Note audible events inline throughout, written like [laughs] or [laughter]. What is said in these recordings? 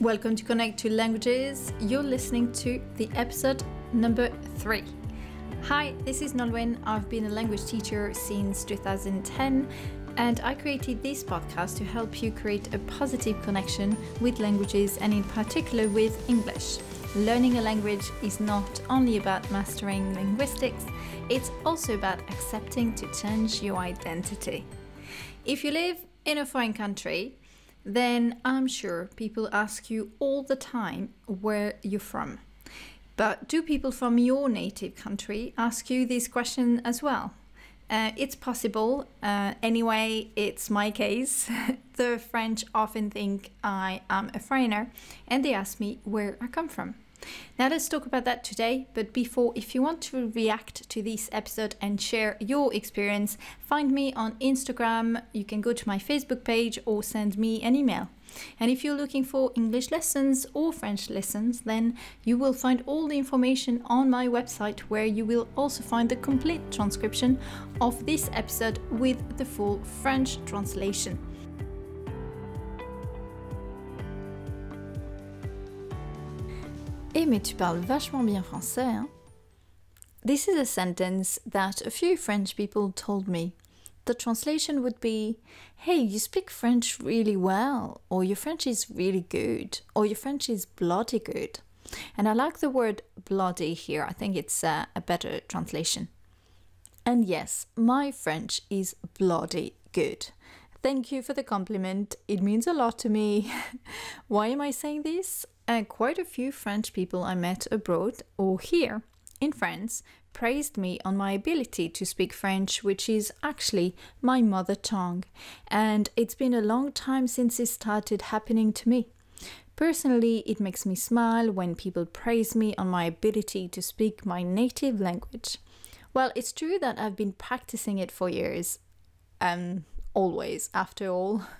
Welcome to Connect to Languages. You're listening to the episode number three. Hi, this is Nolwenn. I've been a language teacher since 2010 and I created this podcast to help you create a positive connection with languages and, in particular, with English. Learning a language is not only about mastering linguistics, it's also about accepting to change your identity. If you live in a foreign country, then I'm sure people ask you all the time where you're from. But do people from your native country ask you this question as well? Uh, it's possible. Uh, anyway, it's my case. [laughs] the French often think I am a foreigner and they ask me where I come from. Now let's talk about that today. But before, if you want to react to this episode and share your experience, find me on Instagram. You can go to my Facebook page or send me an email. And if you're looking for English lessons or French lessons, then you will find all the information on my website where you will also find the complete transcription of this episode with the full French translation. Eh mais tu parles vachement bien français, hein? This is a sentence that a few French people told me. The translation would be, Hey, you speak French really well, or your French is really good, or your French is bloody good. And I like the word bloody here, I think it's uh, a better translation. And yes, my French is bloody good. Thank you for the compliment. It means a lot to me. [laughs] Why am I saying this? And quite a few French people I met abroad or here in France praised me on my ability to speak French, which is actually my mother tongue, and it's been a long time since it started happening to me. Personally, it makes me smile when people praise me on my ability to speak my native language. Well, it's true that I've been practicing it for years, um, always, after all. [laughs]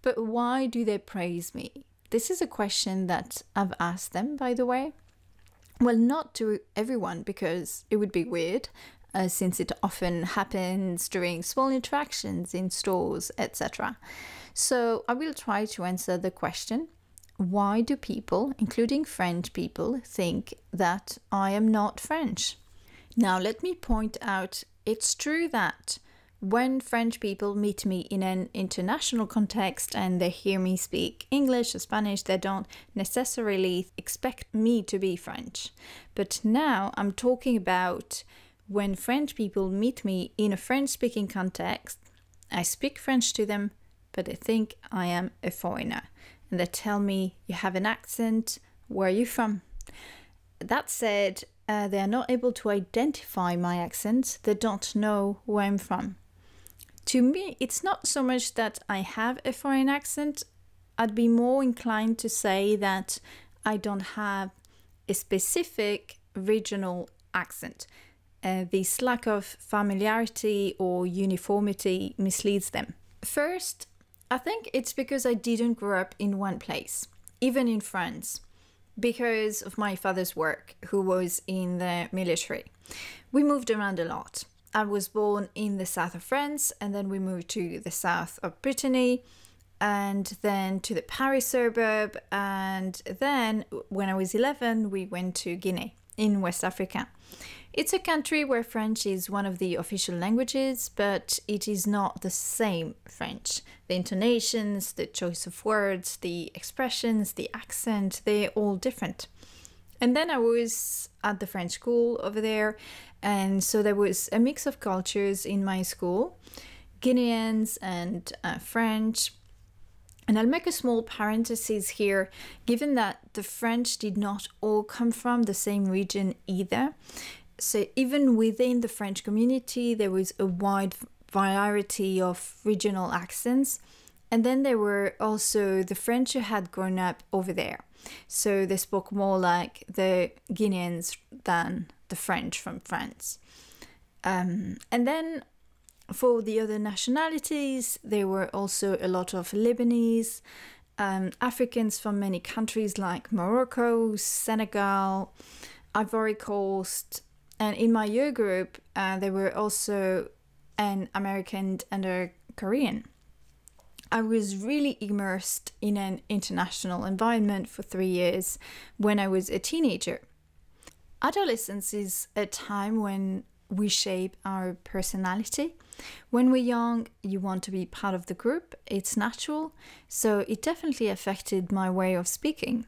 But why do they praise me? This is a question that I've asked them, by the way. Well, not to everyone, because it would be weird, uh, since it often happens during small interactions in stores, etc. So I will try to answer the question why do people, including French people, think that I am not French? Now, let me point out it's true that when French people meet me in an international context and they hear me speak English or Spanish, they don't necessarily expect me to be French. But now I'm talking about when French people meet me in a French speaking context, I speak French to them, but they think I am a foreigner. And they tell me, You have an accent, where are you from? That said, uh, they are not able to identify my accent, they don't know where I'm from to me, it's not so much that I have a foreign accent. I'd be more inclined to say that I don't have a specific regional accent. Uh, this lack of familiarity or uniformity misleads them. First, I think it's because I didn't grow up in one place, even in France, because of my father's work, who was in the military. We moved around a lot. I was born in the south of France, and then we moved to the south of Brittany, and then to the Paris suburb, and then when I was 11, we went to Guinea in West Africa. It's a country where French is one of the official languages, but it is not the same French. The intonations, the choice of words, the expressions, the accent, they're all different. And then I was at the French school over there, and so there was a mix of cultures in my school Guineans and uh, French. And I'll make a small parenthesis here, given that the French did not all come from the same region either. So, even within the French community, there was a wide variety of regional accents. And then there were also the French who had grown up over there. So they spoke more like the Guineans than the French from France. Um, and then for the other nationalities, there were also a lot of Lebanese, um, Africans from many countries like Morocco, Senegal, Ivory Coast, and in my year group, uh, there were also an American and a Korean. I was really immersed in an international environment for three years when I was a teenager. Adolescence is a time when we shape our personality. When we're young, you want to be part of the group, it's natural, so it definitely affected my way of speaking.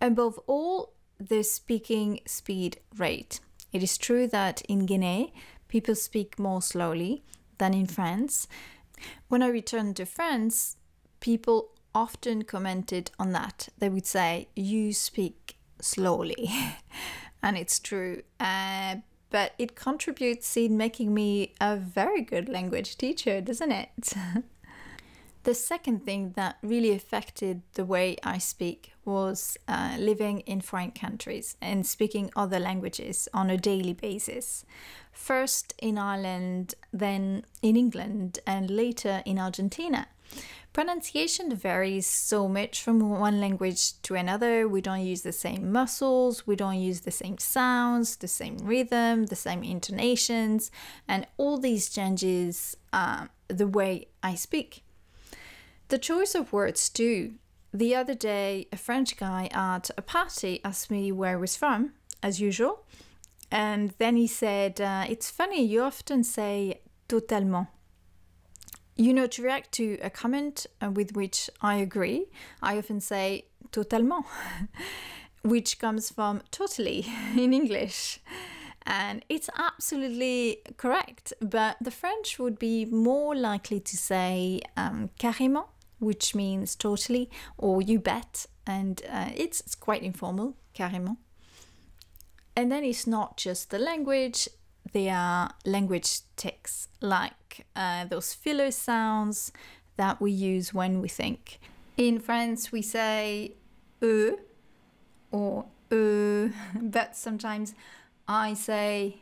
Above all, the speaking speed rate. It is true that in Guinea, people speak more slowly than in France. When I returned to France, people often commented on that. They would say, You speak slowly. [laughs] and it's true. Uh, but it contributes in making me a very good language teacher, doesn't it? [laughs] the second thing that really affected the way I speak was uh, living in foreign countries and speaking other languages on a daily basis. First in Ireland, then in England, and later in Argentina. Pronunciation varies so much from one language to another. We don't use the same muscles, we don't use the same sounds, the same rhythm, the same intonations, and all these changes uh, the way I speak. The choice of words too. The other day, a French guy at a party asked me where I was from, as usual, and then he said, uh, It's funny, you often say totalement. You know, to react to a comment uh, with which I agree, I often say totalement, [laughs] which comes from totally [laughs] in English. And it's absolutely correct, but the French would be more likely to say um, carrément, which means totally, or you bet, and uh, it's, it's quite informal, carrément. And then it's not just the language, there are language tics, like uh, those filler sounds that we use when we think. In France, we say e or e, [laughs] but sometimes I say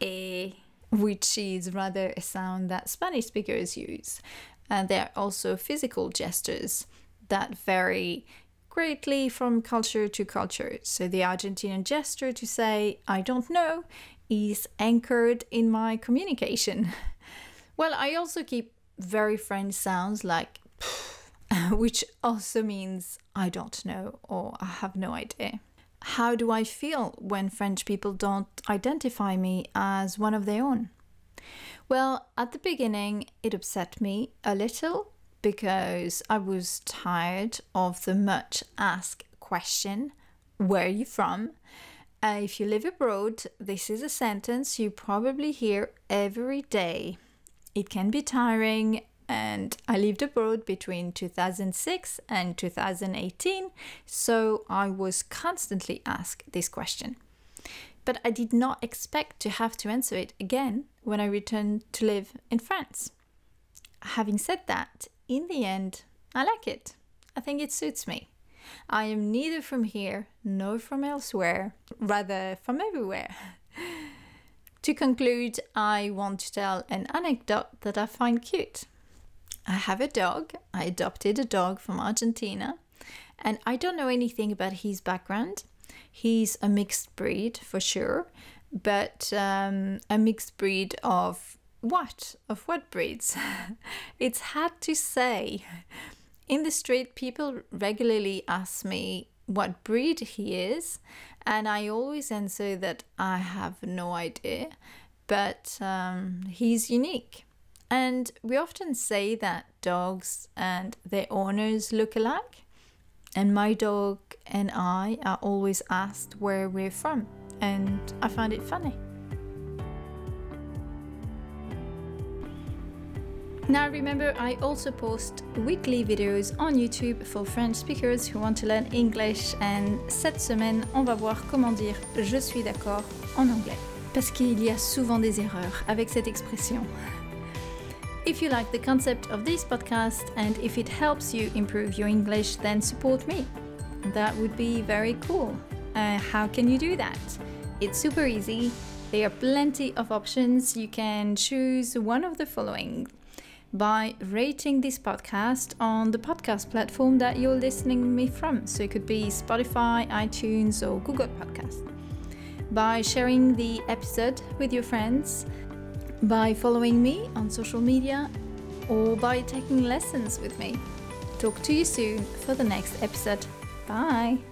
e, which is rather a sound that Spanish speakers use. And there are also physical gestures that vary greatly from culture to culture. So the Argentinian gesture to say, I don't know, is anchored in my communication. [laughs] well, I also keep very French sounds like [laughs] which also means I don't know or I have no idea. How do I feel when French people don't identify me as one of their own? Well, at the beginning, it upset me a little because I was tired of the much asked question, Where are you from? Uh, if you live abroad, this is a sentence you probably hear every day. It can be tiring, and I lived abroad between 2006 and 2018, so I was constantly asked this question. But I did not expect to have to answer it again when I returned to live in France. Having said that, in the end, I like it. I think it suits me. I am neither from here nor from elsewhere, rather from everywhere. [laughs] to conclude, I want to tell an anecdote that I find cute. I have a dog. I adopted a dog from Argentina, and I don't know anything about his background. He's a mixed breed for sure, but um, a mixed breed of what? Of what breeds? [laughs] it's hard to say. In the street, people regularly ask me what breed he is, and I always answer that I have no idea, but um, he's unique. And we often say that dogs and their owners look alike. And my dog and I are always asked where we're from, and I find it funny. Now remember, I also post weekly videos on YouTube for French speakers who want to learn English and cette semaine, on va voir comment dire je suis d'accord en anglais. Parce qu'il y a souvent des erreurs avec cette expression. If you like the concept of this podcast and if it helps you improve your English, then support me. That would be very cool. Uh, how can you do that? It's super easy. There are plenty of options. You can choose one of the following by rating this podcast on the podcast platform that you're listening me from. So it could be Spotify, iTunes, or Google Podcast. By sharing the episode with your friends, by following me on social media, or by taking lessons with me. Talk to you soon for the next episode. Bye!